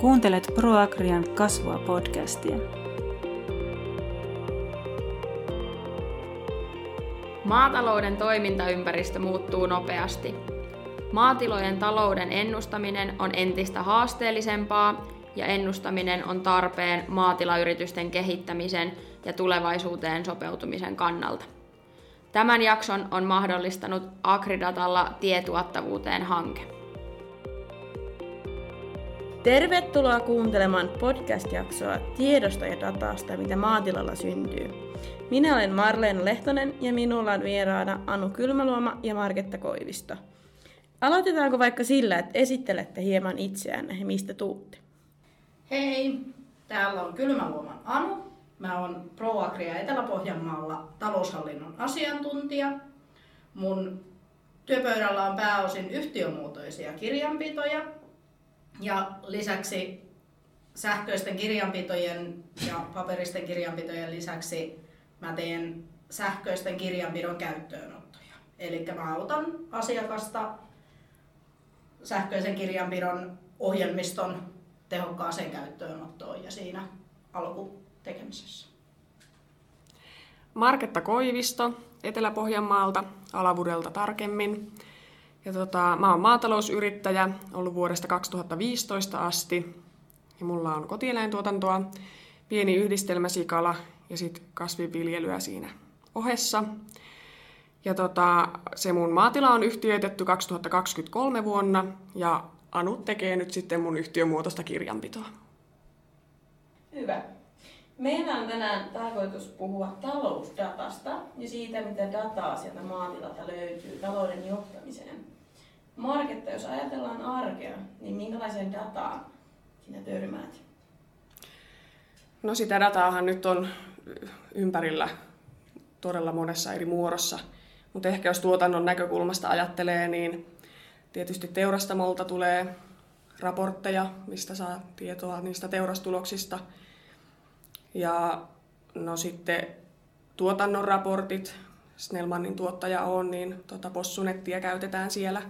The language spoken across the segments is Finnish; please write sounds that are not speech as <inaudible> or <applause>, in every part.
Kuuntelet ProAgrian kasvua podcastia. Maatalouden toimintaympäristö muuttuu nopeasti. Maatilojen talouden ennustaminen on entistä haasteellisempaa ja ennustaminen on tarpeen maatilayritysten kehittämisen ja tulevaisuuteen sopeutumisen kannalta. Tämän jakson on mahdollistanut Agridatalla tietuottavuuteen hanke. Tervetuloa kuuntelemaan podcast-jaksoa tiedosta ja datasta, mitä maatilalla syntyy. Minä olen Marleen Lehtonen ja minulla on vieraana Anu Kylmäluoma ja Marketta Koivisto. Aloitetaanko vaikka sillä, että esittelette hieman itseänne ja mistä tuutte? Hei, täällä on Kylmäluoman Anu. Mä oon ProAgria Etelä-Pohjanmaalla taloushallinnon asiantuntija. Mun työpöydällä on pääosin yhtiömuotoisia kirjanpitoja ja lisäksi sähköisten kirjanpitojen ja paperisten kirjanpitojen lisäksi mä teen sähköisten kirjanpidon käyttöönottoja. Eli mä autan asiakasta sähköisen kirjanpidon ohjelmiston tehokkaaseen käyttöönottoon ja siinä alkutekemisessä. Marketta Koivisto Etelä-Pohjanmaalta, Alavudelta tarkemmin. Ja tota, mä oon maatalousyrittäjä, ollut vuodesta 2015 asti. Ja mulla on kotieläintuotantoa, pieni yhdistelmäsikala ja sitten kasvinviljelyä siinä ohessa. Ja tota, se mun maatila on yhtiöitetty 2023 vuonna ja Anu tekee nyt sitten mun yhtiömuotoista kirjanpitoa. Hyvä. Meillä on tänään tarkoitus puhua talousdatasta ja siitä, mitä dataa sieltä maatilalta löytyy talouden johtamiseen. Marketta, jos ajatellaan arkea, niin minkälaiseen dataan sinä törmäät? No sitä dataahan nyt on ympärillä todella monessa eri muodossa. Mutta ehkä jos tuotannon näkökulmasta ajattelee, niin tietysti teurastamolta tulee raportteja, mistä saa tietoa niistä teurastuloksista. Ja no sitten tuotannon raportit, Snellmanin tuottaja on, niin tuota possunettia käytetään siellä.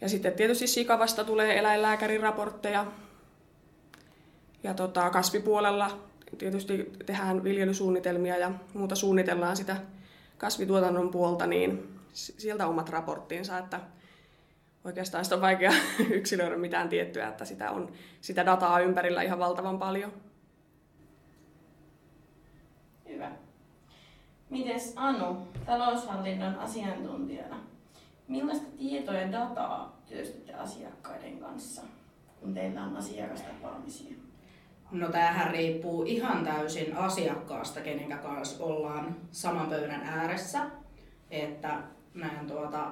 Ja sitten tietysti sikavasta tulee eläinlääkärin raportteja. Ja tota, kasvipuolella tietysti tehdään viljelysuunnitelmia ja muuta suunnitellaan sitä kasvituotannon puolta, niin sieltä omat raporttiinsa, että oikeastaan sitä on vaikea <laughs> yksilöidä mitään tiettyä, että sitä on sitä dataa ympärillä ihan valtavan paljon. Hyvä. Mites Anu, taloushallinnon asiantuntijana, millaista tietoa ja dataa työstätte asiakkaiden kanssa, kun teillä on asiakastapaamisia? No tämähän riippuu ihan täysin asiakkaasta, kenen kanssa ollaan saman pöydän ääressä. Että näin tuota,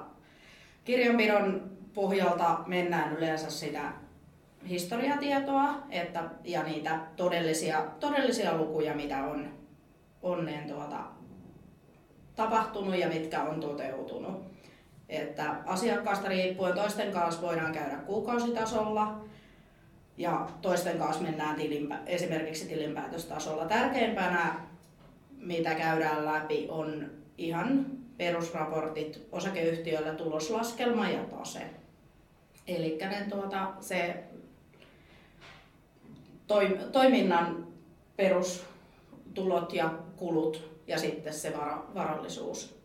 kirjanpidon pohjalta mennään yleensä sitä historiatietoa että, ja niitä todellisia, todellisia lukuja, mitä on, on niin tuota, tapahtunut ja mitkä on toteutunut. Että asiakkaasta riippuen toisten kanssa voidaan käydä kuukausitasolla, ja toisten kanssa mennään tilinpä, esimerkiksi tilinpäätöstasolla. Tärkeimpänä, mitä käydään läpi, on ihan perusraportit osakeyhtiöllä tuloslaskelma ja tase. Eli tuota, se toim, toiminnan perustulot ja kulut ja sitten se var, varallisuus.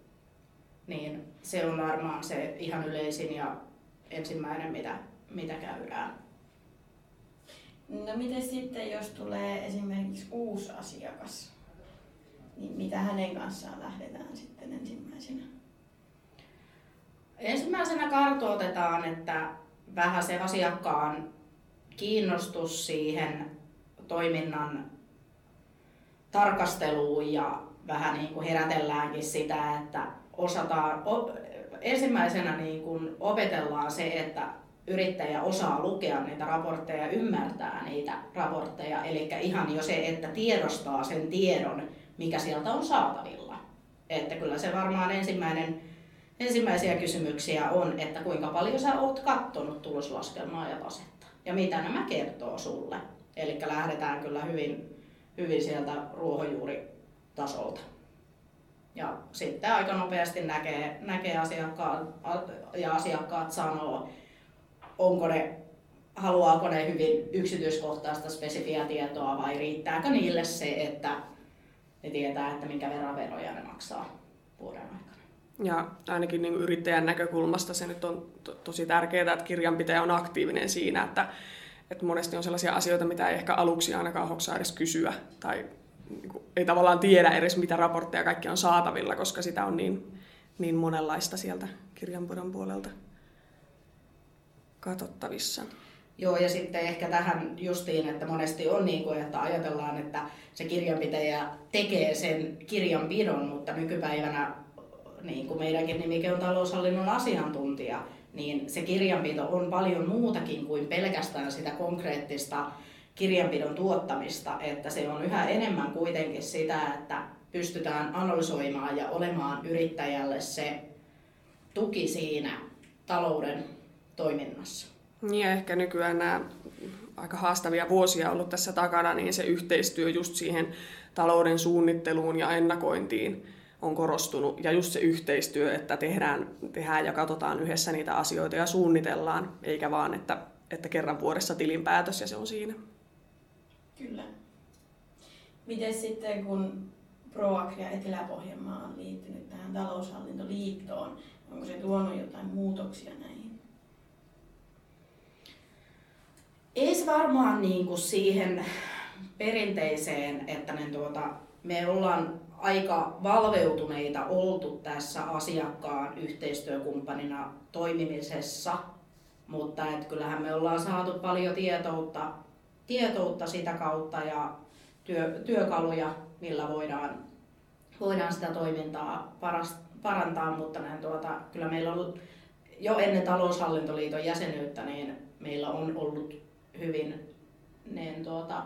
Niin se on varmaan se ihan yleisin ja ensimmäinen, mitä, mitä käydään. No miten sitten, jos tulee esimerkiksi uusi asiakas, niin mitä hänen kanssaan lähdetään sitten ensimmäisenä? Ensimmäisenä kartoitetaan, että vähän se asiakkaan kiinnostus siihen toiminnan tarkasteluun ja vähän niin kuin herätelläänkin sitä, että osataan, ensimmäisenä niin kuin opetellaan se, että yrittäjä osaa lukea niitä raportteja, ymmärtää niitä raportteja. Eli ihan jo se, että tiedostaa sen tiedon, mikä sieltä on saatavilla. Että kyllä se varmaan ensimmäinen, ensimmäisiä kysymyksiä on, että kuinka paljon sä oot kattonut tuloslaskelmaa ja tasetta. Ja mitä nämä kertoo sulle. Eli lähdetään kyllä hyvin, hyvin sieltä ruohonjuuritasolta. Ja sitten aika nopeasti näkee, näkee asiakkaat ja asiakkaat sanoo, onko ne haluaako ne hyvin yksityiskohtaista spesifiä tietoa vai riittääkö niille se, että ne tietää, että minkä verran veroja ne maksaa vuoden aikana. Ja ainakin niin yrittäjän näkökulmasta se nyt on to- tosi tärkeää, että kirjanpitäjä on aktiivinen siinä, että, että monesti on sellaisia asioita, mitä ei ehkä aluksi ainakaan hoksaa edes kysyä tai niin ei tavallaan tiedä edes, mitä raportteja kaikki on saatavilla, koska sitä on niin, niin monenlaista sieltä kirjanpidon puolelta katsottavissa. Joo, ja sitten ehkä tähän justiin, että monesti on niin kuin, että ajatellaan, että se kirjanpitäjä tekee sen kirjanpidon, mutta nykypäivänä, niin kuin meidänkin nimike on taloushallinnon asiantuntija, niin se kirjanpito on paljon muutakin kuin pelkästään sitä konkreettista kirjanpidon tuottamista, että se on yhä enemmän kuitenkin sitä, että pystytään analysoimaan ja olemaan yrittäjälle se tuki siinä talouden toiminnassa. Niin ja ehkä nykyään nämä aika haastavia vuosia ollut tässä takana, niin se yhteistyö just siihen talouden suunnitteluun ja ennakointiin on korostunut. Ja just se yhteistyö, että tehdään, tehdään ja katsotaan yhdessä niitä asioita ja suunnitellaan, eikä vaan, että, että kerran vuodessa tilinpäätös ja se on siinä. Kyllä. Miten sitten, kun ProAgria Etelä-Pohjanmaa on liittynyt tähän taloushallintoliittoon, onko se tuonut jotain muutoksia näihin? Ei se varmaan niin kuin siihen perinteiseen, että ne tuota, me ollaan aika valveutuneita oltu tässä asiakkaan yhteistyökumppanina toimimisessa, mutta et kyllähän me ollaan saatu paljon tietoutta, tietoutta sitä kautta ja työ, työkaluja, millä voidaan, voidaan sitä toimintaa paras, parantaa, mutta näin tuota, kyllä meillä on jo ennen taloushallintoliiton jäsenyyttä, niin meillä on ollut hyvin niin tuota,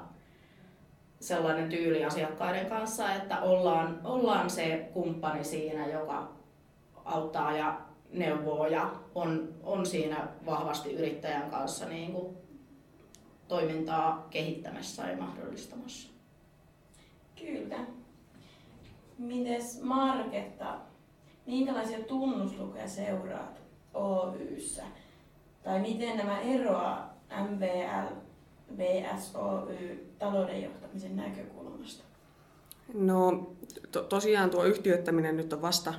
sellainen tyyli asiakkaiden kanssa, että ollaan, ollaan se kumppani siinä, joka auttaa ja neuvoo ja on, on siinä vahvasti yrittäjän kanssa niin kuin toimintaa kehittämässä ja mahdollistamassa. Kyllä. Mites Marketta, minkälaisia tunnuslukuja seuraat Oyssä? Tai miten nämä eroaa MVL vs Oy talouden johtamisen näkökulmasta? No to, tosiaan tuo yhtiöittäminen nyt on vasta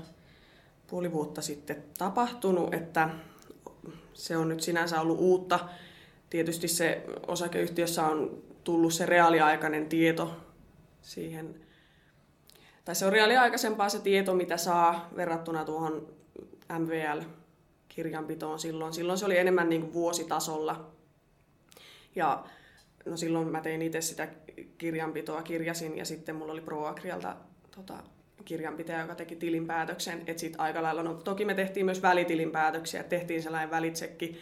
puoli vuotta sitten tapahtunut, että se on nyt sinänsä ollut uutta. Tietysti se osakeyhtiössä on tullut se reaaliaikainen tieto siihen, tai se on reaaliaikaisempaa se tieto, mitä saa verrattuna tuohon MVL-kirjanpitoon silloin. Silloin se oli enemmän niin kuin vuositasolla. Ja no silloin mä tein itse sitä kirjanpitoa, kirjasin ja sitten mulla oli ProAgrialta tota, kirjanpitäjä, joka teki tilinpäätöksen. Että sitten aika lailla, no toki me tehtiin myös välitilinpäätöksiä, tehtiin sellainen välitsekki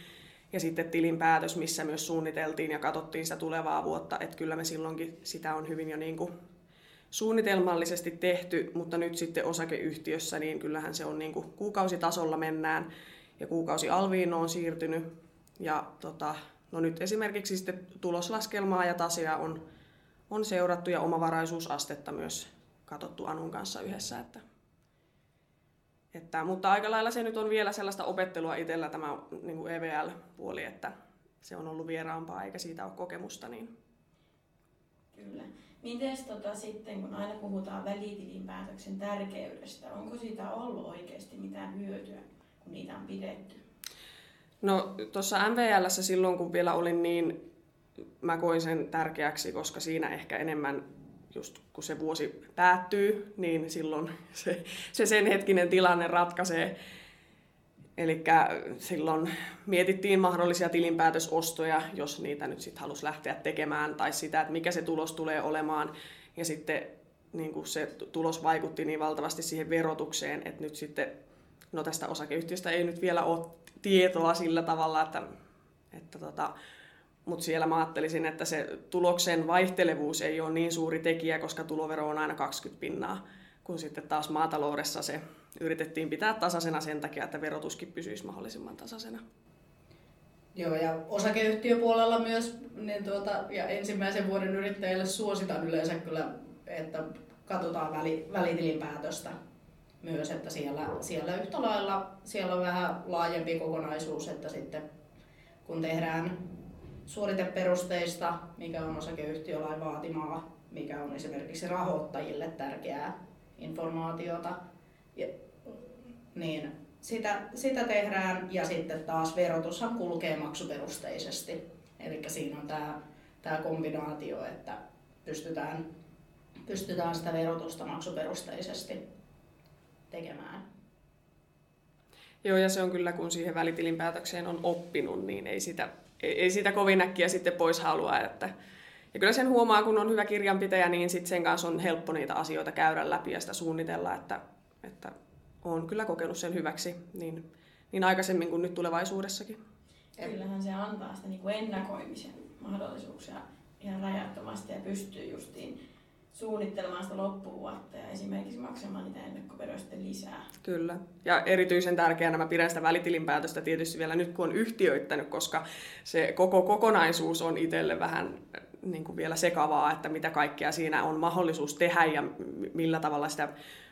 ja sitten tilinpäätös, missä myös suunniteltiin ja katsottiin sitä tulevaa vuotta. Että kyllä me silloinkin sitä on hyvin jo niin kuin suunnitelmallisesti tehty, mutta nyt sitten osakeyhtiössä, niin kyllähän se on niin kuin kuukausitasolla mennään ja kuukausi alviin on siirtynyt. Ja tota, no nyt esimerkiksi sitten tuloslaskelmaa ja tasia on, on seurattu ja omavaraisuusastetta myös katsottu Anun kanssa yhdessä. Että, että, mutta aika lailla se nyt on vielä sellaista opettelua itsellä tämä niin kuin EVL-puoli, että se on ollut vieraampaa eikä siitä ole kokemusta. Niin... Kyllä. Miten tota sitten, kun aina puhutaan välitilinpäätöksen tärkeydestä, onko siitä ollut oikeasti mitään hyötyä, kun niitä on pidetty? No tuossa MVLssä silloin, kun vielä olin niin, mä koin sen tärkeäksi, koska siinä ehkä enemmän just kun se vuosi päättyy, niin silloin <laughs> se, se sen hetkinen tilanne ratkaisee. Eli silloin mietittiin mahdollisia tilinpäätösostoja, jos niitä nyt sitten halusi lähteä tekemään, tai sitä, että mikä se tulos tulee olemaan. Ja sitten niin kuin se tulos vaikutti niin valtavasti siihen verotukseen, että nyt sitten, no tästä osakeyhtiöstä ei nyt vielä ole tietoa sillä tavalla, että, että tota, mutta siellä mä ajattelisin, että se tuloksen vaihtelevuus ei ole niin suuri tekijä, koska tulovero on aina 20 pinnaa, kun sitten taas maataloudessa se yritettiin pitää tasaisena sen takia, että verotuskin pysyisi mahdollisimman tasaisena. Joo, ja osakeyhtiöpuolella myös niin tuota, ja ensimmäisen vuoden yrittäjille suositan yleensä kyllä, että katsotaan väli, välitilinpäätöstä myös, että siellä, siellä yhtä lailla siellä on vähän laajempi kokonaisuus, että sitten kun tehdään suoriteperusteista, mikä on osakeyhtiölain vaatimaa, mikä on esimerkiksi rahoittajille tärkeää informaatiota. Ja, niin sitä, sitä tehdään ja sitten taas verotushan kulkee maksuperusteisesti. Eli siinä on tämä, tämä kombinaatio, että pystytään, pystytään sitä verotusta maksuperusteisesti tekemään. Joo, ja se on kyllä, kun siihen välitilinpäätökseen on oppinut, niin ei sitä, ei, ei sitä kovin äkkiä sitten pois halua. Että, ja kyllä sen huomaa, kun on hyvä kirjanpitäjä, niin sitten sen kanssa on helppo niitä asioita käydä läpi ja sitä suunnitella, että, että olen kyllä kokenut sen hyväksi niin, niin aikaisemmin kuin nyt tulevaisuudessakin. Kyllähän se antaa sitä niin kuin ennakoimisen mahdollisuuksia ihan rajattomasti ja pystyy justiin suunnittelemaan sitä loppuvuotta ja esimerkiksi maksamaan niitä ennakkoveroja sitten lisää. Kyllä. Ja erityisen tärkeänä mä pidän sitä välitilinpäätöstä tietysti vielä nyt, kun on yhtiöittänyt, koska se koko kokonaisuus on itselle vähän niin kuin vielä sekavaa, että mitä kaikkea siinä on mahdollisuus tehdä ja millä tavalla sitä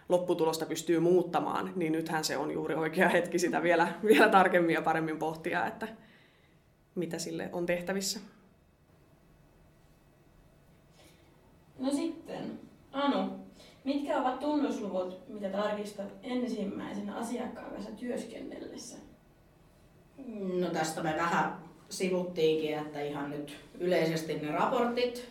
lopputulosta pystyy muuttamaan, niin nythän se on juuri oikea hetki sitä vielä, vielä tarkemmin ja paremmin pohtia, että mitä sille on tehtävissä. No sitten, Anu, mitkä ovat tunnusluvut, mitä tarkistat ensimmäisenä asiakkaan kanssa työskennellessä? No tästä me vähän sivuttiinkin, että ihan nyt yleisesti ne raportit,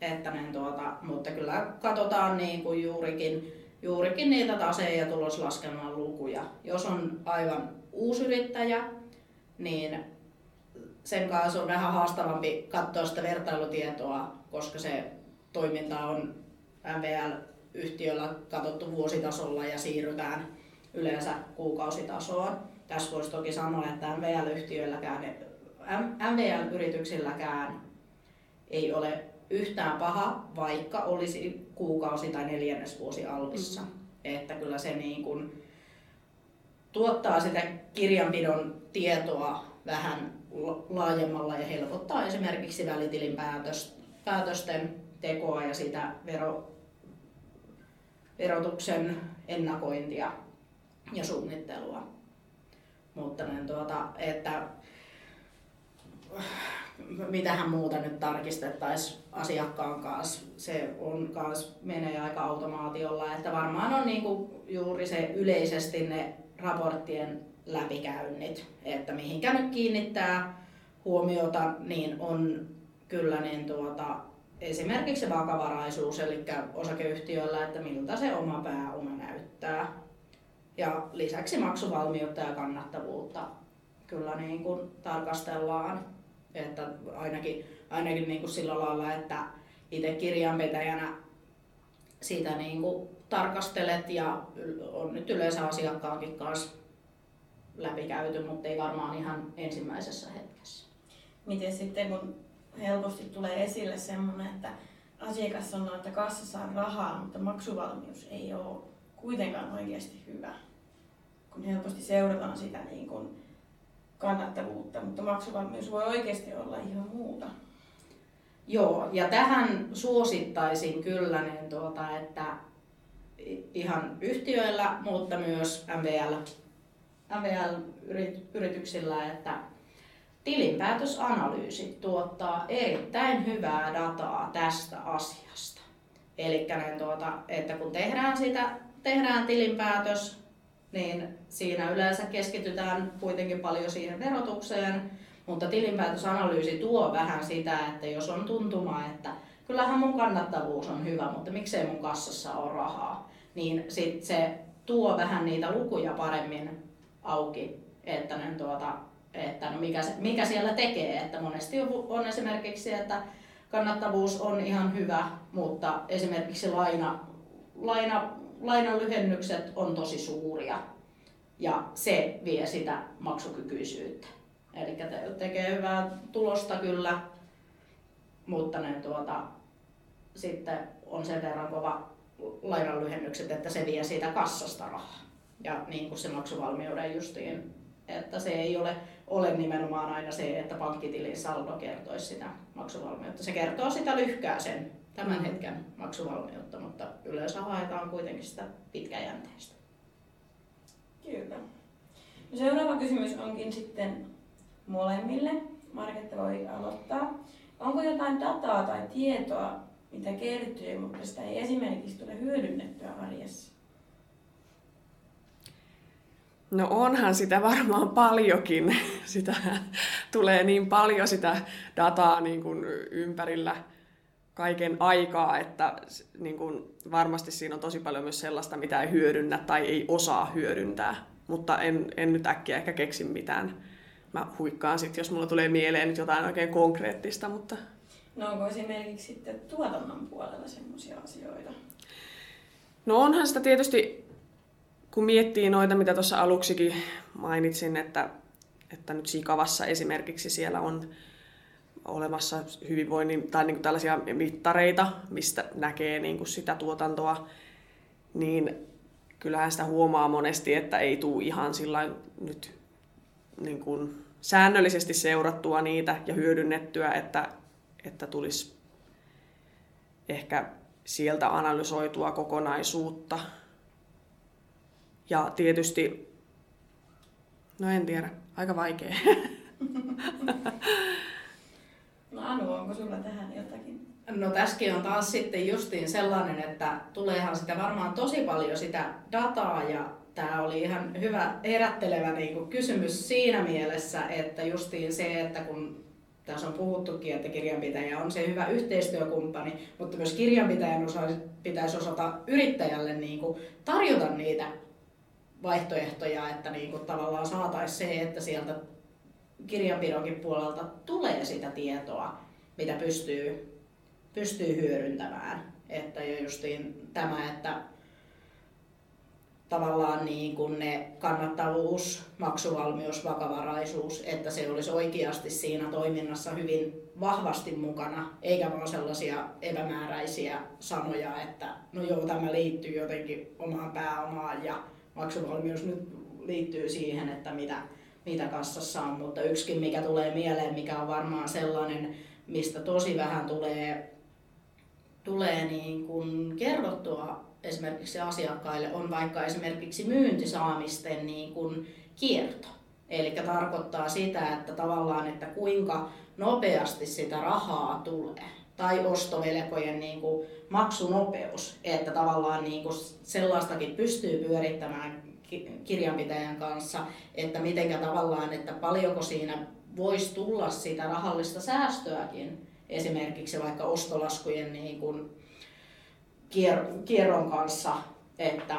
että ne tuota, mutta kyllä katsotaan niin kuin juurikin, juurikin niitä tase- ja tuloslaskelman lukuja. Jos on aivan uusi yrittäjä, niin sen kanssa on vähän haastavampi katsoa sitä vertailutietoa, koska se toiminta on MVL-yhtiöllä katsottu vuositasolla ja siirrytään yleensä kuukausitasoon. Tässä voisi toki sanoa, että MVL-yhtiöilläkään, MVL-yrityksilläkään ei ole yhtään paha, vaikka olisi kuukausi tai neljännesvuosi alvissa. Mm. Että kyllä se niin kuin tuottaa sitä kirjanpidon tietoa vähän laajemmalla ja helpottaa esimerkiksi välitilin päätösten tekoa ja sitä vero, verotuksen ennakointia ja suunnittelua. Mutta niin tuota, että mitähän muuta nyt tarkistettaisiin asiakkaan kanssa. Se on kanssa menee aika automaatiolla, että varmaan on niinku juuri se yleisesti ne raporttien läpikäynnit, että mihinkä nyt kiinnittää huomiota, niin on kyllä niin tuota, esimerkiksi vakavaraisuus, eli osakeyhtiöllä, että miltä se oma pääoma näyttää. Ja lisäksi maksuvalmiutta ja kannattavuutta kyllä niin kuin tarkastellaan. Että ainakin, ainakin niin kuin sillä lailla, että itse kirjanpitäjänä sitä niin kuin tarkastelet ja on nyt yleensä asiakkaankin kanssa läpikäyty, mutta ei varmaan ihan ensimmäisessä hetkessä. Miten sitten kun helposti tulee esille semmoinen, että asiakas sanoo, että kassassa on rahaa, mutta maksuvalmius ei ole kuitenkaan oikeasti hyvä. Kun helposti seurataan sitä niin kuin kannattavuutta, mutta maksuvalmius voi oikeasti olla ihan muuta. Joo, ja tähän suosittaisin kyllä, niin tuota, että ihan yhtiöillä, mutta myös MVL, MVL-yrityksillä, että Tilinpäätösanalyysi tuottaa erittäin hyvää dataa tästä asiasta. Eli tuota, että kun tehdään, sitä, tehdään tilinpäätös, niin siinä yleensä keskitytään kuitenkin paljon siihen verotukseen, mutta tilinpäätösanalyysi tuo vähän sitä, että jos on tuntuma, että kyllähän mun kannattavuus on hyvä, mutta miksei mun kassassa ole rahaa, niin sit se tuo vähän niitä lukuja paremmin auki, että ne tuota, että no mikä, se, mikä siellä tekee. Että monesti on esimerkiksi, että kannattavuus on ihan hyvä, mutta esimerkiksi laina, laina, lainan lyhennykset on tosi suuria ja se vie sitä maksukykyisyyttä. Eli te, tekee hyvää tulosta kyllä, mutta ne tuota, sitten on sen verran kova lainan lyhennykset, että se vie siitä kassasta rahaa. Ja niin kuin se maksuvalmiuden justiin että se ei ole, ole nimenomaan aina se, että pankkitilin saldo kertoisi sitä maksuvalmiutta. Se kertoo sitä lyhkää sen tämän hetken maksuvalmiutta, mutta yleensä haetaan kuitenkin sitä pitkäjänteistä. Kyllä. No seuraava kysymys onkin sitten molemmille. Marketta voi aloittaa. Onko jotain dataa tai tietoa, mitä kertyy, mutta sitä ei esimerkiksi tule hyödynnettyä arjessa? No onhan sitä varmaan paljonkin. <laughs> Sitä tulee niin paljon sitä dataa niin kuin ympärillä kaiken aikaa, että niin kuin varmasti siinä on tosi paljon myös sellaista, mitä ei hyödynnä tai ei osaa hyödyntää. Mutta en, en nyt äkkiä ehkä keksi mitään. Mä huikkaan sitten, jos mulla tulee mieleen nyt jotain oikein konkreettista, mutta... No onko esimerkiksi sitten tuotannon puolella semmoisia asioita? No onhan sitä tietysti kun miettii noita, mitä tuossa aluksikin mainitsin, että, että nyt Sikavassa esimerkiksi siellä on olemassa hyvinvoinnin tai niin kuin tällaisia mittareita, mistä näkee niin kuin sitä tuotantoa, niin kyllähän sitä huomaa monesti, että ei tule ihan sillä nyt niin kuin säännöllisesti seurattua niitä ja hyödynnettyä, että, että tulisi ehkä sieltä analysoitua kokonaisuutta ja tietysti, no en tiedä, aika vaikea. <laughs> No Anu, onko sulla tähän jotakin? No tässäkin on taas sitten justiin sellainen, että tuleehan sitä varmaan tosi paljon sitä dataa ja tämä oli ihan hyvä herättelevä niin kuin kysymys siinä mielessä, että justiin se, että kun tässä on puhuttukin, että kirjanpitäjä on se hyvä yhteistyökumppani, mutta myös kirjanpitäjän osa, pitäisi osata yrittäjälle niin kuin tarjota niitä vaihtoehtoja, että niin kuin tavallaan saataisiin se, että sieltä kirjanpidonkin puolelta tulee sitä tietoa, mitä pystyy, pystyy hyödyntämään. Että jo justiin tämä, että tavallaan niin kuin ne kannattavuus, maksuvalmius, vakavaraisuus, että se olisi oikeasti siinä toiminnassa hyvin vahvasti mukana, eikä vaan sellaisia epämääräisiä sanoja, että no joo, tämä liittyy jotenkin omaan pääomaan ja maksuvalmius nyt liittyy siihen, että mitä, mitä kassassa on, mutta yksikin mikä tulee mieleen, mikä on varmaan sellainen, mistä tosi vähän tulee, tulee niin kuin kerrottua esimerkiksi asiakkaille, on vaikka esimerkiksi myyntisaamisten niin kuin kierto. Eli tarkoittaa sitä, että tavallaan, että kuinka nopeasti sitä rahaa tulee tai ostovelkojen niin kuin maksunopeus, että tavallaan niin kuin sellaistakin pystyy pyörittämään kirjanpitäjän kanssa, että mitenkä tavallaan, että paljonko siinä voisi tulla sitä rahallista säästöäkin, esimerkiksi vaikka ostolaskujen niin kuin kierron kanssa, että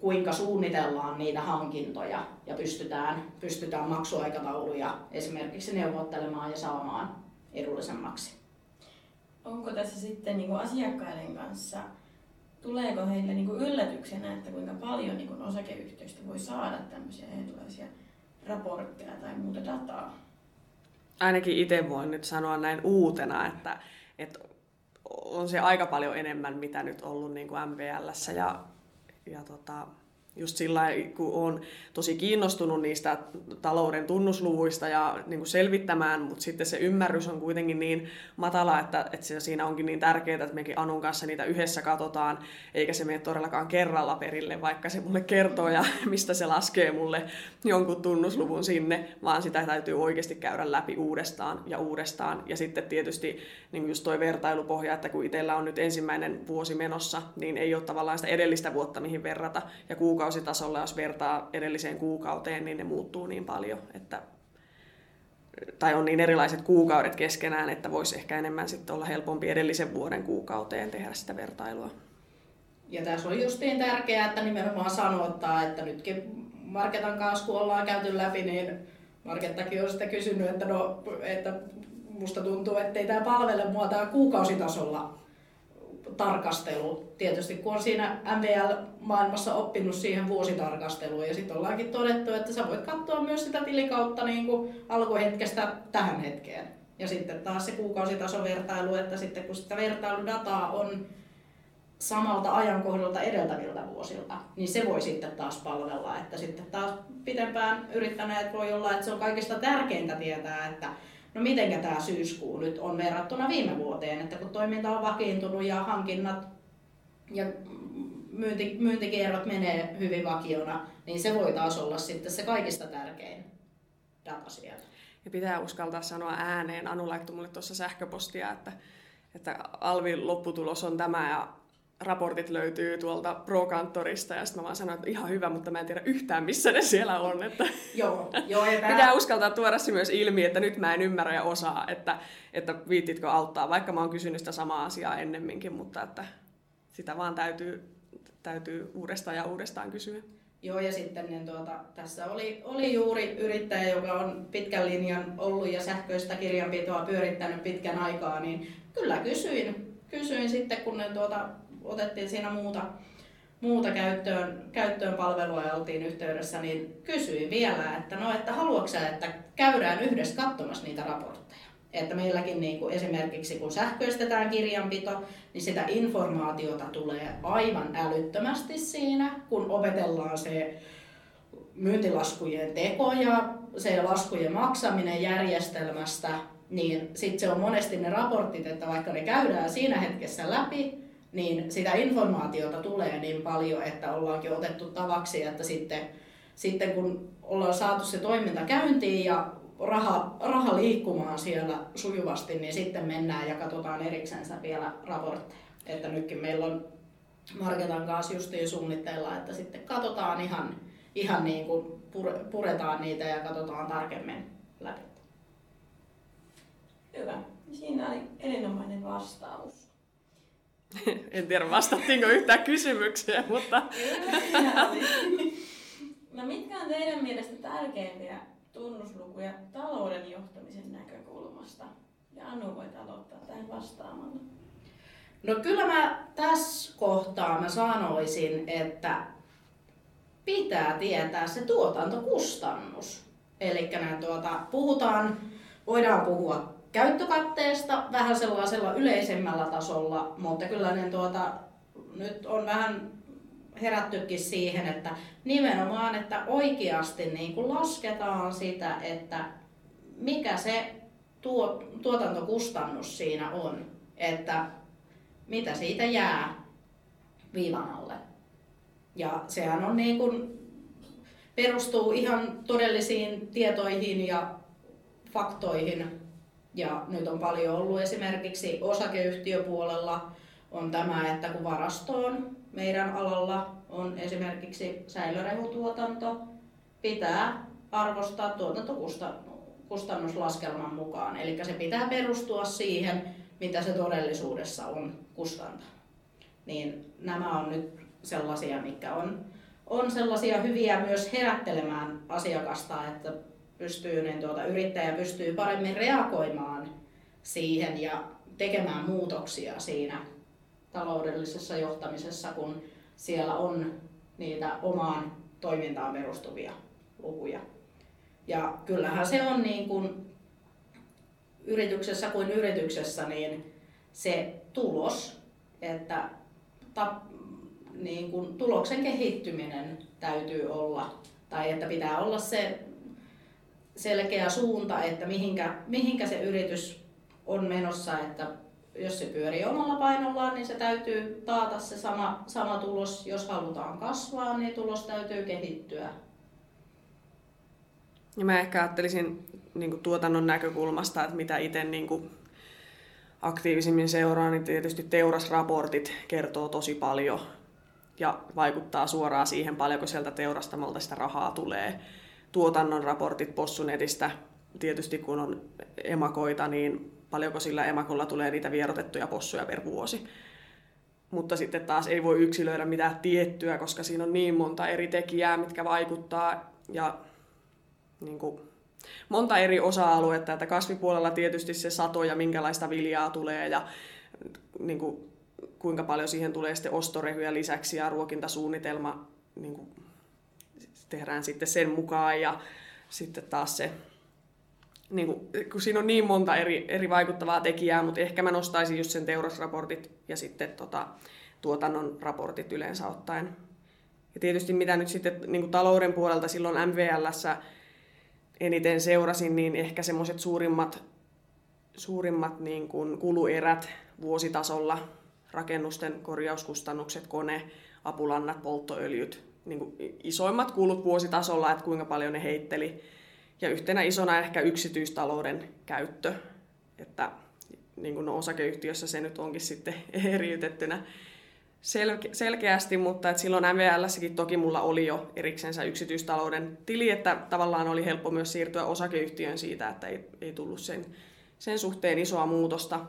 kuinka suunnitellaan niitä hankintoja ja pystytään, pystytään maksuaikatauluja esimerkiksi neuvottelemaan ja saamaan edullisemmaksi onko tässä sitten niin kuin asiakkaiden kanssa, tuleeko heille niin kuin yllätyksenä, että kuinka paljon niin kuin osakeyhtiöistä voi saada tämmöisiä erilaisia raportteja tai muuta dataa? Ainakin itse voin nyt sanoa näin uutena, että, että on se aika paljon enemmän, mitä nyt ollut niin kuin MVLssä ja, ja tota, just sillä kun on tosi kiinnostunut niistä talouden tunnusluvuista ja niin kuin selvittämään, mutta sitten se ymmärrys on kuitenkin niin matala, että, että siinä onkin niin tärkeää, että mekin Anun kanssa niitä yhdessä katsotaan, eikä se mene todellakaan kerralla perille, vaikka se mulle kertoo ja <laughs> mistä se laskee mulle jonkun tunnusluvun sinne, vaan sitä täytyy oikeasti käydä läpi uudestaan ja uudestaan. Ja sitten tietysti niin just toi vertailupohja, että kun itsellä on nyt ensimmäinen vuosi menossa, niin ei ole tavallaan sitä edellistä vuotta mihin verrata, ja kuukausi kuukausitasolla, jos vertaa edelliseen kuukauteen, niin ne muuttuu niin paljon, että tai on niin erilaiset kuukaudet keskenään, että voisi ehkä enemmän sitten olla helpompi edellisen vuoden kuukauteen tehdä sitä vertailua. Ja tässä on justiin tärkeää, että nimenomaan sanottaa, että nytkin Marketan kanssa kun ollaan käyty läpi, niin Markettakin on sitten kysynyt, että, no, että musta tuntuu, että ei tämä palvele mua tämä kuukausitasolla tarkastelu. Tietysti kun on siinä MVL-maailmassa oppinut siihen vuositarkasteluun ja sitten ollaankin todettu, että sä voit katsoa myös sitä tilikautta niin kuin alkuhetkestä tähän hetkeen. Ja sitten taas se kuukausitasovertailu, että sitten kun sitä vertailudataa on samalta ajankohdalta edeltäviltä vuosilta, niin se voi sitten taas palvella. Että sitten taas pitempään yrittäneet voi olla, että se on kaikista tärkeintä tietää, että no mitenkä tämä syyskuu nyt on verrattuna viime vuoteen, että kun toiminta on vakiintunut ja hankinnat ja myynti, myyntikierrot menee hyvin vakiona, niin se voi taas olla sitten se kaikista tärkein data siellä. Ja pitää uskaltaa sanoa ääneen. Anu laittoi mulle tuossa sähköpostia, että, että Alvin lopputulos on tämä ja raportit löytyy tuolta Pro-kanttorista ja sitten mä vaan sanoin, että ihan hyvä, mutta mä en tiedä yhtään missä ne siellä on. Että <laughs> Joo, joo ja tää... Pitää uskaltaa tuoda se myös ilmi, että nyt mä en ymmärrä ja osaa, että, että viittitkö auttaa, vaikka mä oon kysynyt sitä samaa asiaa ennemminkin, mutta että sitä vaan täytyy, täytyy uudestaan ja uudestaan kysyä. Joo, ja sitten niin tuota, tässä oli, oli juuri yrittäjä, joka on pitkän linjan ollut ja sähköistä kirjanpitoa pyörittänyt pitkän aikaa, niin kyllä kysyin, kysyin sitten, kun ne tuota, otettiin siinä muuta, muuta käyttöön, käyttöön palvelua ja oltiin yhteydessä, niin kysyin vielä, että no, että haluatko sä, että käydään yhdessä katsomassa niitä raportteja. Että meilläkin niin kuin esimerkiksi kun sähköistetään kirjanpito, niin sitä informaatiota tulee aivan älyttömästi siinä, kun opetellaan se myyntilaskujen teko ja se laskujen maksaminen järjestelmästä, niin sitten se on monesti ne raportit, että vaikka ne käydään siinä hetkessä läpi, niin sitä informaatiota tulee niin paljon, että ollaankin otettu tavaksi, että sitten, sitten kun ollaan saatu se toiminta käyntiin ja raha, raha liikkumaan siellä sujuvasti, niin sitten mennään ja katsotaan eriksensä vielä raportteja. Että nytkin meillä on Marketan kanssa justiin suunnitteilla, että sitten katsotaan ihan, ihan niin kuin puretaan niitä ja katsotaan tarkemmin läpi. Hyvä. Siinä oli erinomainen vastaus. <laughs> en tiedä, vastattiinko yhtään kysymykseen, mutta... <laughs> no mitkä on teidän mielestä tärkeimpiä tunnuslukuja talouden johtamisen näkökulmasta? Ja Anu voit aloittaa tähän vastaamalla. No kyllä mä tässä kohtaa mä sanoisin, että pitää tietää se tuotantokustannus. Eli tuota, puhutaan, voidaan puhua käyttökatteesta vähän sellaisella yleisemmällä tasolla, mutta kyllä ne tuota, nyt on vähän herättykin siihen, että nimenomaan, että oikeasti niin kuin lasketaan sitä, että mikä se tuo, tuotantokustannus siinä on, että mitä siitä jää viivan alle. Ja sehän on niin kuin, perustuu ihan todellisiin tietoihin ja faktoihin. Ja nyt on paljon ollut esimerkiksi osakeyhtiöpuolella on tämä, että kun varastoon meidän alalla on esimerkiksi säilörehutuotanto, pitää arvostaa tuotantokustannuslaskelman mukaan. Eli se pitää perustua siihen, mitä se todellisuudessa on kustanta. Niin nämä on nyt sellaisia, mikä on, on sellaisia hyviä myös herättelemään asiakasta, että pystyy, niin tuota, yrittäjä pystyy paremmin reagoimaan siihen ja tekemään muutoksia siinä taloudellisessa johtamisessa, kun siellä on niitä omaan toimintaan perustuvia lukuja. Ja kyllähän se on niin kuin yrityksessä kuin yrityksessä niin se tulos, että ta, niin kuin tuloksen kehittyminen täytyy olla, tai että pitää olla se selkeä suunta, että mihinkä, mihinkä se yritys on menossa, että jos se pyörii omalla painollaan, niin se täytyy taata se sama, sama tulos. Jos halutaan kasvaa, niin tulos täytyy kehittyä. Ja mä ehkä ajattelisin niin kuin tuotannon näkökulmasta, että mitä itse niin kuin aktiivisimmin seuraan, niin tietysti teurasraportit kertoo tosi paljon ja vaikuttaa suoraan siihen, paljonko sieltä teurastamolta sitä rahaa tulee. Tuotannon raportit Possunetistä, tietysti kun on emakoita, niin paljonko sillä emakolla tulee niitä vierotettuja possuja per vuosi. Mutta sitten taas ei voi yksilöidä mitään tiettyä, koska siinä on niin monta eri tekijää, mitkä vaikuttaa. Ja niin kuin, monta eri osa-aluetta, että kasvipuolella tietysti se sato ja minkälaista viljaa tulee ja niin kuin, kuinka paljon siihen tulee sitten ostorehyjä lisäksi ja ruokintasuunnitelma niin kuin, tehdään sitten sen mukaan ja sitten taas se niin kuin, kun siinä on niin monta eri, eri vaikuttavaa tekijää, mutta ehkä mä nostaisin just sen teurasraportit ja sitten tota, tuotannon raportit yleensä ottaen. Ja tietysti mitä nyt sitten niin kuin talouden puolelta silloin MVLssä eniten seurasin, niin ehkä semmoiset suurimmat, suurimmat niin kuin kuluerät vuositasolla, rakennusten korjauskustannukset, kone, apulannat, polttoöljyt, niin kuin isoimmat kulut vuositasolla, että kuinka paljon ne heitteli Ja yhtenä isona ehkä yksityistalouden käyttö, että niin kuin no osakeyhtiössä se nyt onkin sitten <laughs> eriytettynä selke- selkeästi, mutta että silloin MVLssäkin toki mulla oli jo eriksensä yksityistalouden tili, että tavallaan oli helppo myös siirtyä osakeyhtiön siitä, että ei, ei tullut sen, sen suhteen isoa muutosta.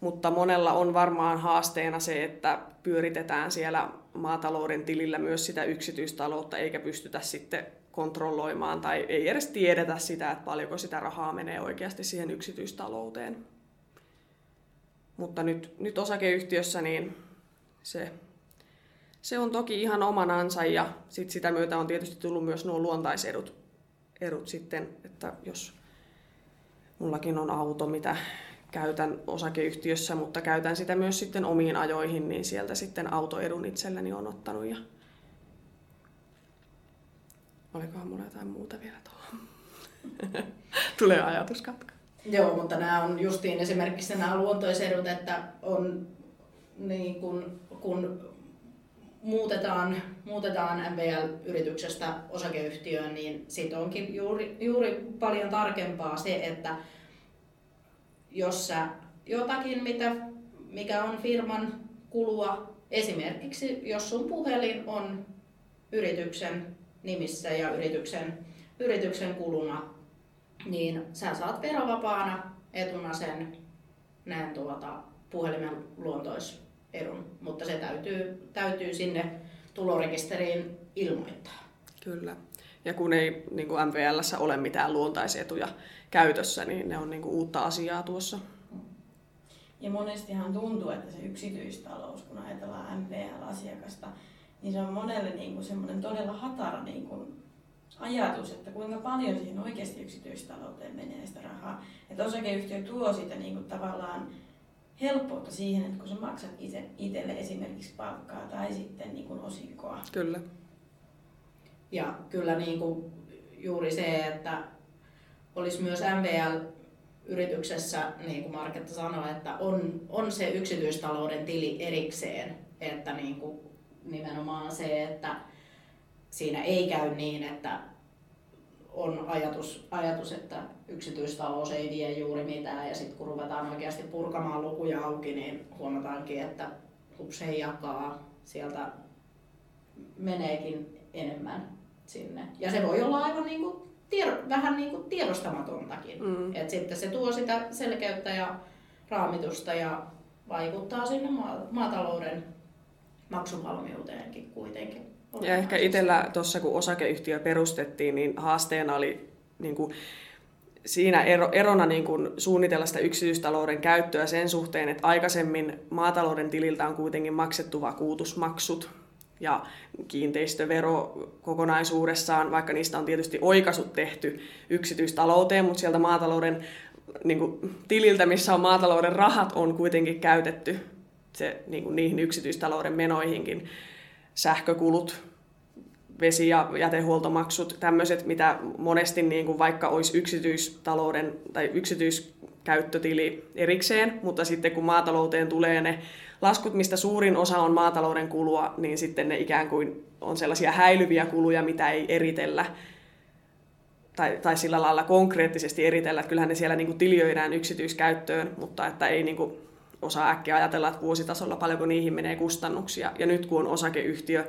Mutta monella on varmaan haasteena se, että pyöritetään siellä maatalouden tilillä myös sitä yksityistaloutta, eikä pystytä sitten kontrolloimaan tai ei edes tiedetä sitä, että paljonko sitä rahaa menee oikeasti siihen yksityistalouteen. Mutta nyt, nyt osakeyhtiössä niin se, se on toki ihan omanansa ja sit sitä myötä on tietysti tullut myös nuo luontaisedut edut sitten, että jos mullakin on auto, mitä käytän osakeyhtiössä, mutta käytän sitä myös sitten omiin ajoihin, niin sieltä sitten autoedun itselleni on ottanut. Ja... Olikohan mulla jotain muuta vielä tuolla? <laughs> Tulee ajatuskatka. Joo, mutta nämä on justiin esimerkiksi nämä luontoisedut, että on niin kun, kun muutetaan, muutetaan MBL-yrityksestä osakeyhtiöön, niin sitten onkin juuri, juuri paljon tarkempaa se, että jos sä jotakin, mitä, mikä on firman kulua, esimerkiksi jos sun puhelin on yrityksen nimissä ja yrityksen, yrityksen kuluna, niin sä saat verovapaana etuna sen näin tuota, puhelimen luontoisedun, mutta se täytyy, täytyy sinne tulorekisteriin ilmoittaa. Kyllä. Ja kun ei niin kuin MVLssä ole mitään luontaisetuja käytössä, niin ne on niin kuin uutta asiaa tuossa. Ja monestihan tuntuu, että se yksityistalous, kun ajatellaan MVL-asiakasta, niin se on monelle niin kuin semmoinen todella hatara niin kuin ajatus, että kuinka paljon siihen oikeasti yksityistalouteen menee sitä rahaa. Että osakeyhtiö tuo sitä niin kuin tavallaan helppoutta siihen, että kun sä maksat itse, itselle esimerkiksi palkkaa tai sitten niin kuin osinkoa. Kyllä. Ja kyllä niin kuin juuri se, että olisi myös MVL-yrityksessä, niin kuin Marketta sanoi, että on, on se yksityistalouden tili erikseen, että niin kuin nimenomaan se, että siinä ei käy niin, että on ajatus, ajatus, että yksityistalous ei vie juuri mitään ja sitten kun ruvetaan oikeasti purkamaan lukuja auki, niin huomataankin, että hups jakaa, sieltä meneekin enemmän sinne. Ja se voi olla aivan niin kuin tiedo, vähän niin kuin tiedostamatontakin. Mm. Et sitten se tuo sitä selkeyttä ja raamitusta ja vaikuttaa sinne maatalouden maksuvalmiuteenkin kuitenkin. Ja ehkä itsellä tuossa, kun osakeyhtiö perustettiin, niin haasteena oli niin kuin, siinä ero, erona niin kuin suunnitella sitä yksityistalouden käyttöä sen suhteen, että aikaisemmin maatalouden tililtä on kuitenkin maksettu vakuutusmaksut ja kiinteistövero kokonaisuudessaan, vaikka niistä on tietysti oikaisut tehty yksityistalouteen, mutta sieltä maatalouden niin kuin, tililtä, missä on maatalouden rahat, on kuitenkin käytetty se, niin kuin, niihin yksityistalouden menoihinkin. Sähkökulut, vesi- ja jätehuoltomaksut, tämmöiset, mitä monesti niin kuin vaikka olisi yksityistalouden tai yksityiskäyttötili erikseen, mutta sitten kun maatalouteen tulee ne laskut, mistä suurin osa on maatalouden kulua, niin sitten ne ikään kuin on sellaisia häilyviä kuluja, mitä ei eritellä tai, tai sillä lailla konkreettisesti eritellä, että kyllähän ne siellä niin kuin yksityiskäyttöön, mutta että ei niin kuin osaa äkkiä ajatella, että vuositasolla paljonko niihin menee kustannuksia. Ja nyt kun on osakeyhtiö,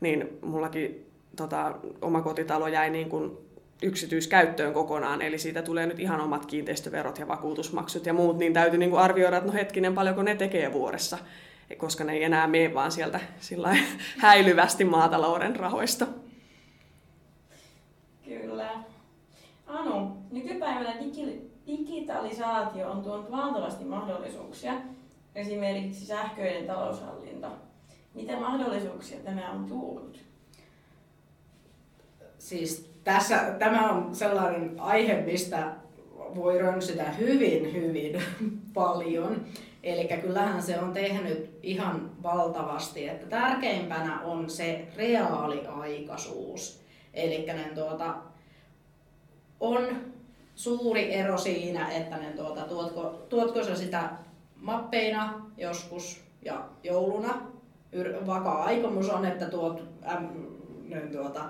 niin mullakin tota, oma kotitalo jäi niin kuin yksityiskäyttöön kokonaan, eli siitä tulee nyt ihan omat kiinteistöverot ja vakuutusmaksut ja muut, niin täytyy niin kuin arvioida, että no hetkinen, paljonko ne tekee vuodessa, koska ne ei enää mene vaan sieltä sillä <laughs> häilyvästi maatalouden rahoista. Kyllä. Anu, nykypäivänä digitalisaatio on tuonut valtavasti mahdollisuuksia, esimerkiksi sähköinen taloushallinta. Mitä mahdollisuuksia tämä on tuonut? Siis tässä, tämä on sellainen aihe, mistä voi rönsytä hyvin, hyvin <laughs> paljon. Eli kyllähän se on tehnyt ihan valtavasti. Että tärkeimpänä on se reaaliaikaisuus. Eli tuota, on suuri ero siinä, että ne tuota, tuotko, tuotko sä sitä mappeina joskus ja jouluna. Vakaa aikomus on, että tuot äm, ne, tuota,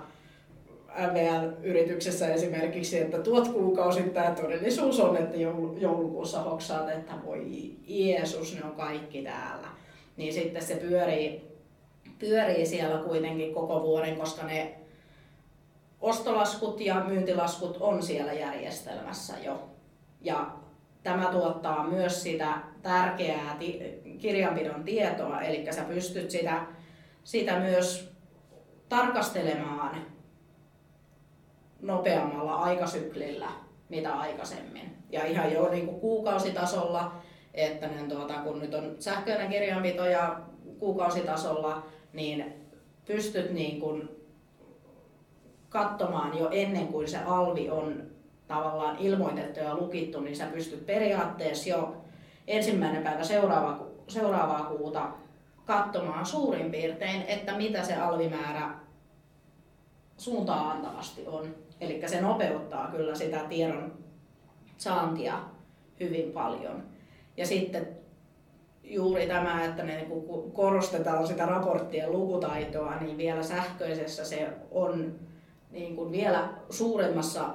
MVL-yrityksessä esimerkiksi, että tuot kuukausittain todellisuus on, että joulukuussa hoksaat, että voi Jeesus, ne on kaikki täällä. Niin sitten se pyörii, pyörii siellä kuitenkin koko vuoden, koska ne ostolaskut ja myyntilaskut on siellä järjestelmässä jo. Ja tämä tuottaa myös sitä tärkeää ti- kirjanpidon tietoa, eli sä pystyt sitä, sitä myös tarkastelemaan nopeammalla aikasyklillä mitä aikaisemmin. Ja ihan jo niin kuin kuukausitasolla, että ne, tuota, kun nyt on sähköinen kirjanpito ja kuukausitasolla, niin pystyt niin kuin katsomaan jo ennen kuin se alvi on tavallaan ilmoitettu ja lukittu, niin sä pystyt periaatteessa jo ensimmäinen päivä seuraava, seuraavaa kuuta katsomaan suurin piirtein, että mitä se alvimäärä suuntaa antavasti on. Eli se nopeuttaa kyllä sitä tiedon saantia hyvin paljon. Ja sitten juuri tämä, että ne niin korostetaan sitä raporttien lukutaitoa, niin vielä sähköisessä se on niin kuin vielä suuremmassa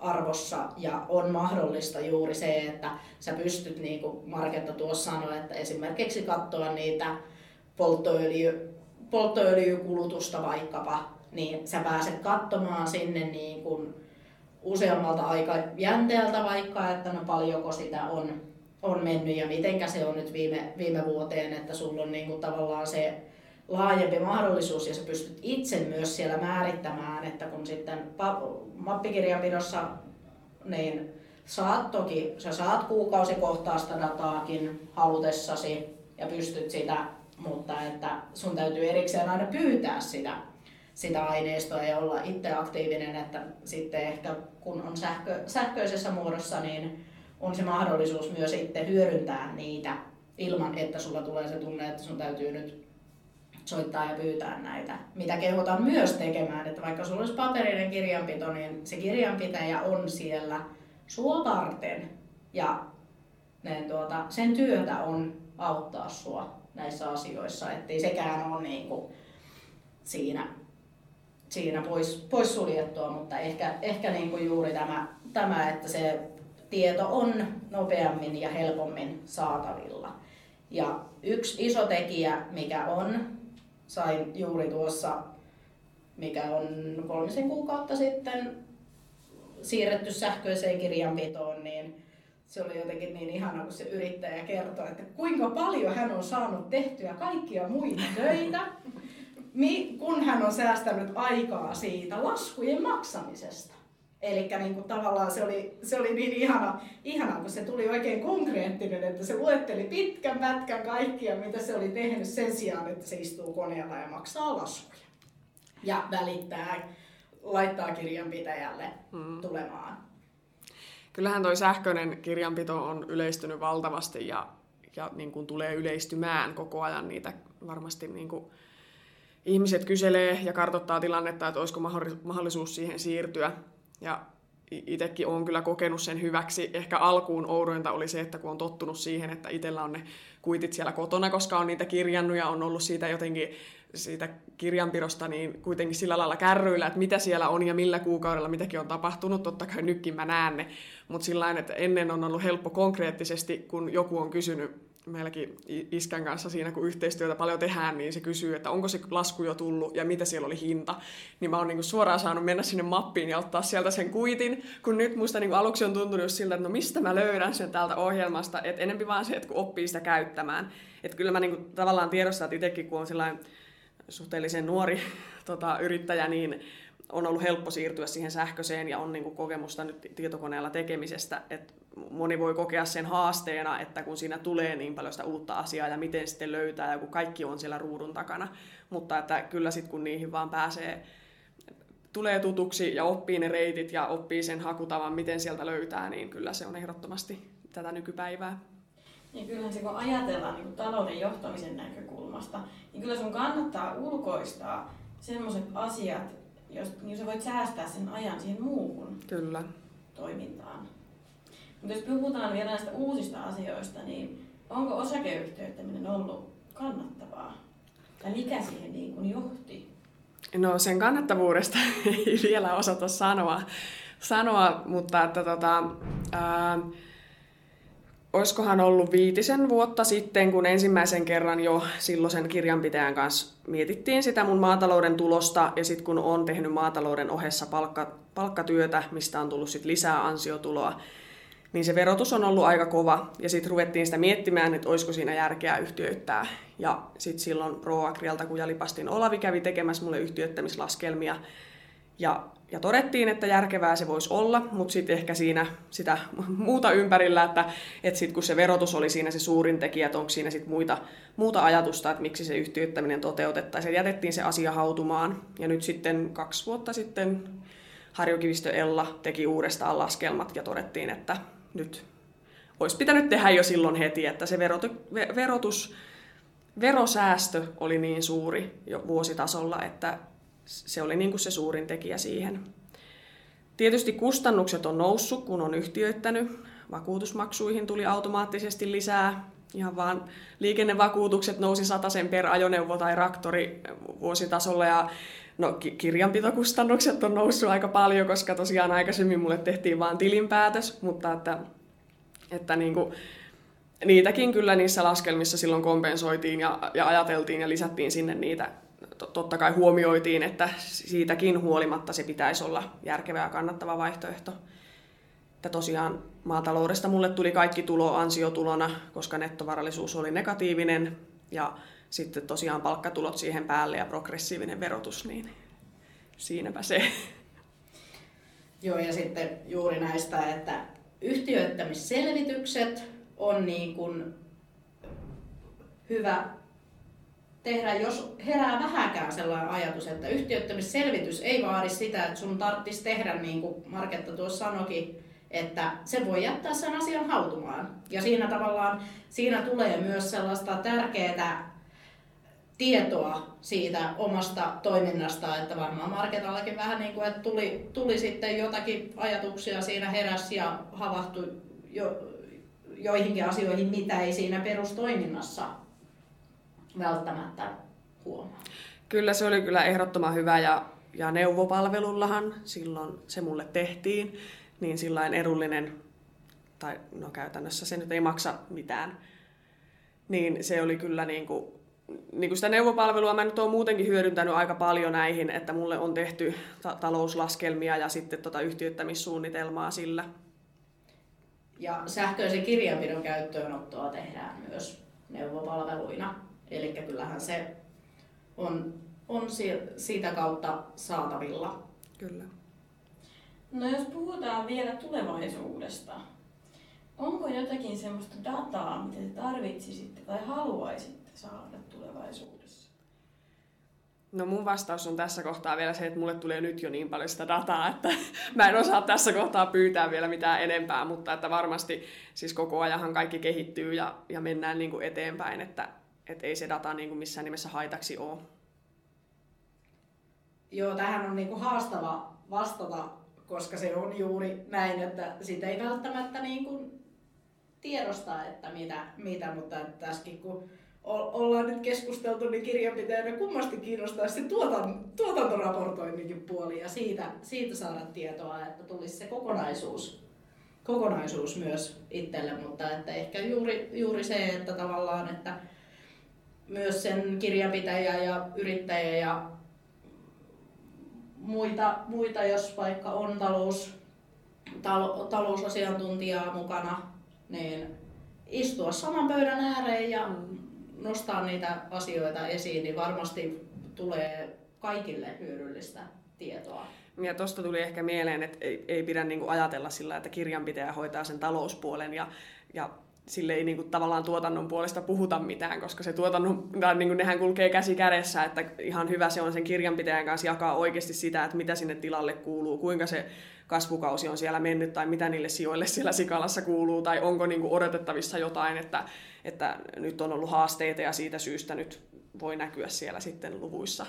arvossa ja on mahdollista juuri se, että sä pystyt, niin kuin Marketta tuossa sanoi, että esimerkiksi katsoa niitä polttoöljy, polttoöljykulutusta vaikkapa, niin sä pääset katsomaan sinne niin kuin useammalta aikajänteeltä vaikka, että no paljonko sitä on, on mennyt ja mitenkä se on nyt viime, viime vuoteen, että sulla on niin kuin tavallaan se laajempi mahdollisuus ja sä pystyt itse myös siellä määrittämään, että kun sitten mappikirjanpidossa niin saat toki, sä saat kuukausikohtaista dataakin halutessasi ja pystyt sitä, mutta että sun täytyy erikseen aina pyytää sitä, sitä aineistoa ja olla itse aktiivinen, että sitten ehkä kun on sähkö, sähköisessä muodossa, niin on se mahdollisuus myös itse hyödyntää niitä ilman, että sulla tulee se tunne, että sun täytyy nyt soittaa ja pyytää näitä. Mitä kehotan myös tekemään, että vaikka sulla olisi paperinen kirjanpito, niin se kirjanpitäjä on siellä sua varten. Ja ne, tuota, sen työtä on auttaa sua näissä asioissa, ettei sekään ole niin kuin siinä, siinä pois, pois suljettua, mutta ehkä, ehkä niin kuin juuri tämä, tämä, että se tieto on nopeammin ja helpommin saatavilla. Ja yksi iso tekijä, mikä on sain juuri tuossa, mikä on kolmisen kuukautta sitten siirretty sähköiseen kirjanpitoon, niin se oli jotenkin niin ihana, kun se yrittäjä kertoi, että kuinka paljon hän on saanut tehtyä kaikkia muita töitä, kun hän on säästänyt aikaa siitä laskujen maksamisesta. Eli niin kuin tavallaan se oli, se oli niin ihana, ihana, kun se tuli oikein konkreettinen, että se luetteli pitkän pätkän kaikkia, mitä se oli tehnyt sen sijaan, että se istuu koneella ja maksaa laskuja. Ja välittää, laittaa kirjanpitäjälle hmm. tulemaan. Kyllähän toi sähköinen kirjanpito on yleistynyt valtavasti ja, ja niin kuin tulee yleistymään koko ajan niitä varmasti niin kuin ihmiset kyselee ja kartoittaa tilannetta, että olisiko mahdollisuus siihen siirtyä. Ja itsekin olen kyllä kokenut sen hyväksi. Ehkä alkuun oudointa oli se, että kun on tottunut siihen, että itsellä on ne kuitit siellä kotona, koska on niitä kirjannut ja on ollut siitä jotenkin siitä kirjanpidosta niin kuitenkin sillä lailla kärryillä, että mitä siellä on ja millä kuukaudella mitäkin on tapahtunut. Totta kai nytkin mä näen ne, mutta sillä että ennen on ollut helppo konkreettisesti, kun joku on kysynyt meilläkin iskän kanssa siinä, kun yhteistyötä paljon tehdään, niin se kysyy, että onko se lasku jo tullut ja mitä siellä oli hinta. Niin mä oon niin suoraan saanut mennä sinne mappiin ja ottaa sieltä sen kuitin, kun nyt musta niin aluksi on tuntunut siltä, että no mistä mä löydän sen täältä ohjelmasta, että enempi vaan se, että kun oppii sitä käyttämään. Että kyllä mä niin tavallaan tiedostan, että itsekin kun on sellainen suhteellisen nuori <laughs> tota, yrittäjä, niin on ollut helppo siirtyä siihen sähköiseen ja on niin kuin kokemusta nyt tietokoneella tekemisestä. Et moni voi kokea sen haasteena, että kun siinä tulee niin paljon sitä uutta asiaa ja miten sitten löytää, ja kun kaikki on siellä ruudun takana. Mutta että kyllä sitten kun niihin vaan pääsee, tulee tutuksi ja oppii ne reitit ja oppii sen hakutavan, miten sieltä löytää, niin kyllä se on ehdottomasti tätä nykypäivää. Ja kyllähän se kun ajatellaan niin kuin talouden johtamisen näkökulmasta, niin kyllä sun kannattaa ulkoistaa sellaiset asiat, jos, niin sä voit säästää sen ajan siihen muuhun Kyllä. toimintaan. Mutta jos puhutaan vielä näistä uusista asioista, niin onko osakeyhtiöittäminen ollut kannattavaa? Tai mikä siihen niin kuin johti? No sen kannattavuudesta <laughs> ei vielä osata sanoa, sanoa mutta että tota, ää, olisikohan ollut viitisen vuotta sitten, kun ensimmäisen kerran jo silloisen kirjanpitäjän kanssa mietittiin sitä mun maatalouden tulosta, ja sitten kun on tehnyt maatalouden ohessa palkka, palkkatyötä, mistä on tullut sit lisää ansiotuloa, niin se verotus on ollut aika kova. Ja sitten ruvettiin sitä miettimään, että olisiko siinä järkeä yhtiöittää. Ja sitten silloin ProAgrialta, kun Jalipastin Olavi kävi tekemässä mulle yhtiöittämislaskelmia, ja ja todettiin, että järkevää se voisi olla, mutta sitten ehkä siinä sitä <laughs> muuta ympärillä, että, että sitten kun se verotus oli siinä se suurin tekijä, että onko siinä sitten muita, muuta ajatusta, että miksi se yhtiöittäminen toteutettaisiin. Jätettiin se asia hautumaan. Ja nyt sitten kaksi vuotta sitten Harjokivistö Ella teki uudestaan laskelmat ja todettiin, että nyt olisi pitänyt tehdä jo silloin heti, että se verotus, verosäästö oli niin suuri jo vuositasolla, että se oli niin kuin se suurin tekijä siihen. Tietysti kustannukset on noussut, kun on yhtiöittänyt. Vakuutusmaksuihin tuli automaattisesti lisää. Ihan vaan liikennevakuutukset nousi sen per ajoneuvo tai raktori vuositasolla ja No, kirjanpitokustannukset on noussut aika paljon, koska tosiaan aikaisemmin mulle tehtiin vain tilinpäätös, mutta että, että niin kuin, niitäkin kyllä niissä laskelmissa silloin kompensoitiin ja, ja ajateltiin ja lisättiin sinne niitä totta kai huomioitiin, että siitäkin huolimatta se pitäisi olla järkevä ja kannattava vaihtoehto. Että tosiaan maataloudesta mulle tuli kaikki tulo ansiotulona, koska nettovarallisuus oli negatiivinen ja sitten tosiaan palkkatulot siihen päälle ja progressiivinen verotus, niin siinäpä se. Joo, ja sitten juuri näistä, että yhtiöittämisselvitykset on niin kuin hyvä tehdä, jos herää vähäkään sellainen ajatus, että yhtiöittämisselvitys ei vaadi sitä, että sun tarvitsisi tehdä niin kuin Marketta tuossa sanoikin, että se voi jättää sen asian hautumaan. Ja siinä tavallaan, siinä tulee myös sellaista tärkeää tietoa siitä omasta toiminnasta, että varmaan Marketallakin vähän niin kuin, että tuli, tuli sitten jotakin ajatuksia siinä heräs ja havahtui jo, joihinkin asioihin, mitä ei siinä perustoiminnassa välttämättä huomaa. Kyllä se oli kyllä ehdottoman hyvä ja, ja neuvopalvelullahan silloin se mulle tehtiin, niin sillain edullinen, tai no käytännössä se nyt ei maksa mitään, niin se oli kyllä niin kuin, niin kuin sitä neuvopalvelua mä nyt olen muutenkin hyödyntänyt aika paljon näihin, että mulle on tehty ta- talouslaskelmia ja sitten tota yhtiöittämissuunnitelmaa sillä. Ja sähköisen kirjanpidon käyttöönottoa tehdään myös neuvopalveluina. Eli kyllähän se on, on siitä kautta saatavilla. Kyllä. No jos puhutaan vielä tulevaisuudesta, onko jotakin sellaista dataa, mitä te tarvitsisitte tai haluaisitte saada tulevaisuudessa? No mun vastaus on tässä kohtaa vielä se, että mulle tulee nyt jo niin paljon sitä dataa, että <laughs> mä en osaa tässä kohtaa pyytää vielä mitään enempää, mutta että varmasti siis koko ajan kaikki kehittyy ja, ja mennään niin kuin eteenpäin, että että ei se data niin kuin missään nimessä haitaksi ole. Joo, tähän on niin kuin haastava vastata, koska se on juuri näin, että sitä ei välttämättä niin kuin tiedosta, että mitä, mitä mutta tässäkin kun ollaan nyt keskusteltu, niin kirjanpitäjänä kummasti kiinnostaa se tuotan, tuotantoraportoinninkin puoli ja siitä, siitä saada tietoa, että tulisi se kokonaisuus, kokonaisuus myös itselle, mutta että ehkä juuri, juuri se, että tavallaan, että myös sen kirjanpitäjä ja yrittäjä ja muita, muita jos vaikka on talous, talo, talousasiantuntijaa mukana, niin istua saman pöydän ääreen ja nostaa niitä asioita esiin, niin varmasti tulee kaikille hyödyllistä tietoa. Ja tuosta tuli ehkä mieleen, että ei, ei pidä niinku ajatella sillä, että kirjanpitäjä hoitaa sen talouspuolen ja, ja sille ei niin kuin, tavallaan tuotannon puolesta puhuta mitään, koska se tuotannon, niin kuin, nehän kulkee käsi kädessä, että ihan hyvä se on sen kirjanpitäjän kanssa jakaa oikeasti sitä, että mitä sinne tilalle kuuluu, kuinka se kasvukausi on siellä mennyt tai mitä niille sijoille siellä Sikalassa kuuluu tai onko niin kuin, odotettavissa jotain, että, että nyt on ollut haasteita ja siitä syystä nyt voi näkyä siellä sitten luvuissa.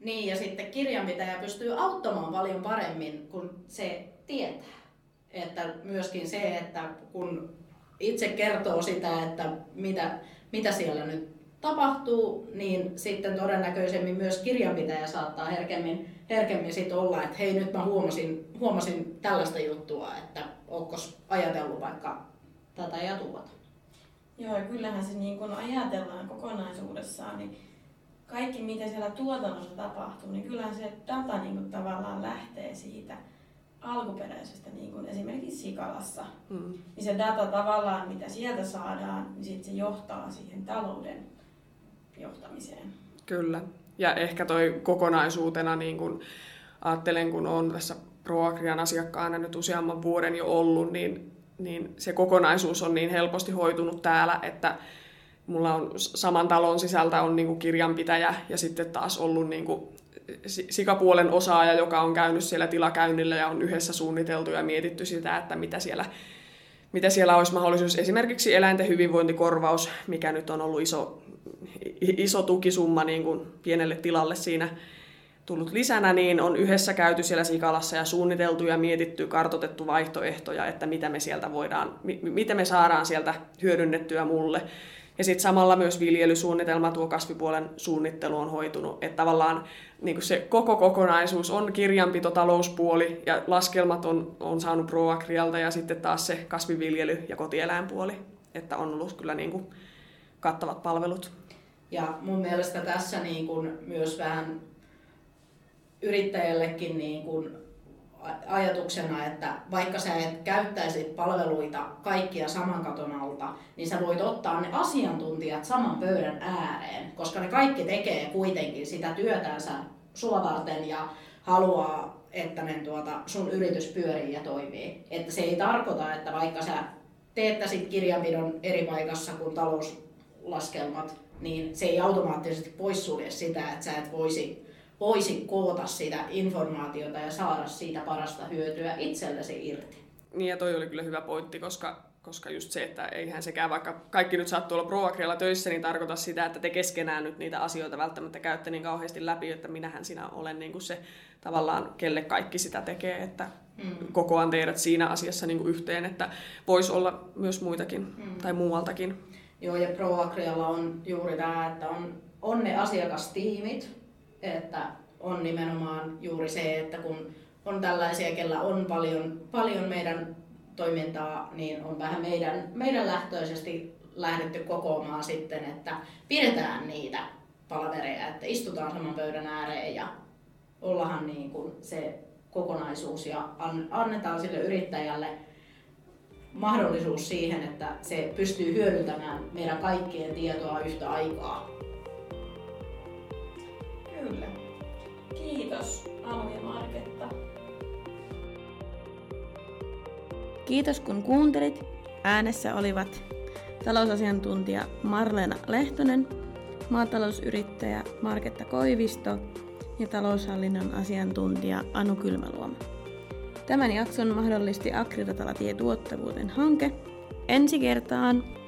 Niin ja sitten kirjanpitäjä pystyy auttamaan paljon paremmin, kun se tietää. Että myöskin se, että kun itse kertoo sitä, että mitä, mitä siellä nyt tapahtuu, niin sitten todennäköisemmin myös kirjanpitäjä saattaa herkemmin, herkemmin sit olla, että hei nyt mä huomasin, huomasin tällaista juttua, että ookos ajatellut vaikka tätä ja tuota. Joo, ja kyllähän se niin kun ajatellaan kokonaisuudessaan, niin kaikki mitä siellä tuotannossa tapahtuu, niin kyllähän se data niin tavallaan lähtee siitä alkuperäisestä, niin kuin esimerkiksi Sikalassa. Mm. Niin se data tavallaan, mitä sieltä saadaan, niin sit se johtaa siihen talouden johtamiseen. Kyllä. Ja ehkä toi kokonaisuutena, niin kun ajattelen, kun olen tässä ProAgrian asiakkaana nyt useamman vuoden jo ollut, niin, niin se kokonaisuus on niin helposti hoitunut täällä, että mulla on saman talon sisältä on niin kuin kirjanpitäjä ja sitten taas ollut niin kuin sikapuolen osaaja, joka on käynyt siellä tilakäynnillä ja on yhdessä suunniteltu ja mietitty sitä, että mitä siellä, mitä siellä olisi mahdollisuus. Esimerkiksi eläinten hyvinvointikorvaus, mikä nyt on ollut iso, iso tukisumma niin kuin pienelle tilalle siinä tullut lisänä, niin on yhdessä käyty siellä Sikalassa ja suunniteltu ja mietitty, kartotettu vaihtoehtoja, että mitä me sieltä voidaan, miten me saadaan sieltä hyödynnettyä mulle. Ja sitten samalla myös viljelysuunnitelma, tuo kasvipuolen suunnittelu on hoitunut. Että tavallaan niin kuin se koko kokonaisuus on kirjanpito, talouspuoli ja laskelmat on, on saanut ProAgrialta ja sitten taas se kasviviljely ja kotieläinpuoli. Että on ollut kyllä niin kuin kattavat palvelut. Ja mun mielestä tässä niin kuin myös vähän yrittäjällekin niin kuin ajatuksena, että vaikka sä et käyttäisi palveluita kaikkia saman katon alta, niin sä voit ottaa ne asiantuntijat saman pöydän ääreen, koska ne kaikki tekee kuitenkin sitä työtänsä sua varten ja haluaa, että ne tuota, sun yritys pyörii ja toimii. Että se ei tarkoita, että vaikka sä teettäisit kirjanpidon eri paikassa kuin talouslaskelmat, niin se ei automaattisesti poissulje sitä, että sä et voisi voisi koota sitä informaatiota ja saada siitä parasta hyötyä itsellesi irti. Niin ja toi oli kyllä hyvä pointti, koska, koska just se, että eihän sekään vaikka kaikki nyt sattuu olla ProAgrialla töissä, niin tarkoita sitä, että te keskenään nyt niitä asioita välttämättä käytte niin kauheasti läpi, että minähän sinä olen niin kuin se tavallaan, kelle kaikki sitä tekee, että mm. kokoan teidät siinä asiassa niin kuin yhteen, että voisi olla myös muitakin mm. tai muualtakin. Joo, ja ProAgrialla on juuri tämä, että on, on ne asiakastiimit, että on nimenomaan juuri se, että kun on tällaisia, kellä on paljon, paljon meidän toimintaa, niin on vähän meidän, meidän lähtöisesti lähdetty kokoamaan sitten, että pidetään niitä palavereja, että istutaan saman pöydän ääreen ja ollaan niin kuin se kokonaisuus ja annetaan sille yrittäjälle mahdollisuus siihen, että se pystyy hyödyntämään meidän kaikkien tietoa yhtä aikaa. Kyllä. Kiitos Anu ja Marketta. Kiitos kun kuuntelit. Äänessä olivat talousasiantuntija Marlena Lehtonen, maatalousyrittäjä Marketta Koivisto ja taloushallinnon asiantuntija Anu Kylmäluoma. Tämän jakson mahdollisti Agridatalatie tuottavuuden hanke. Ensi kertaan!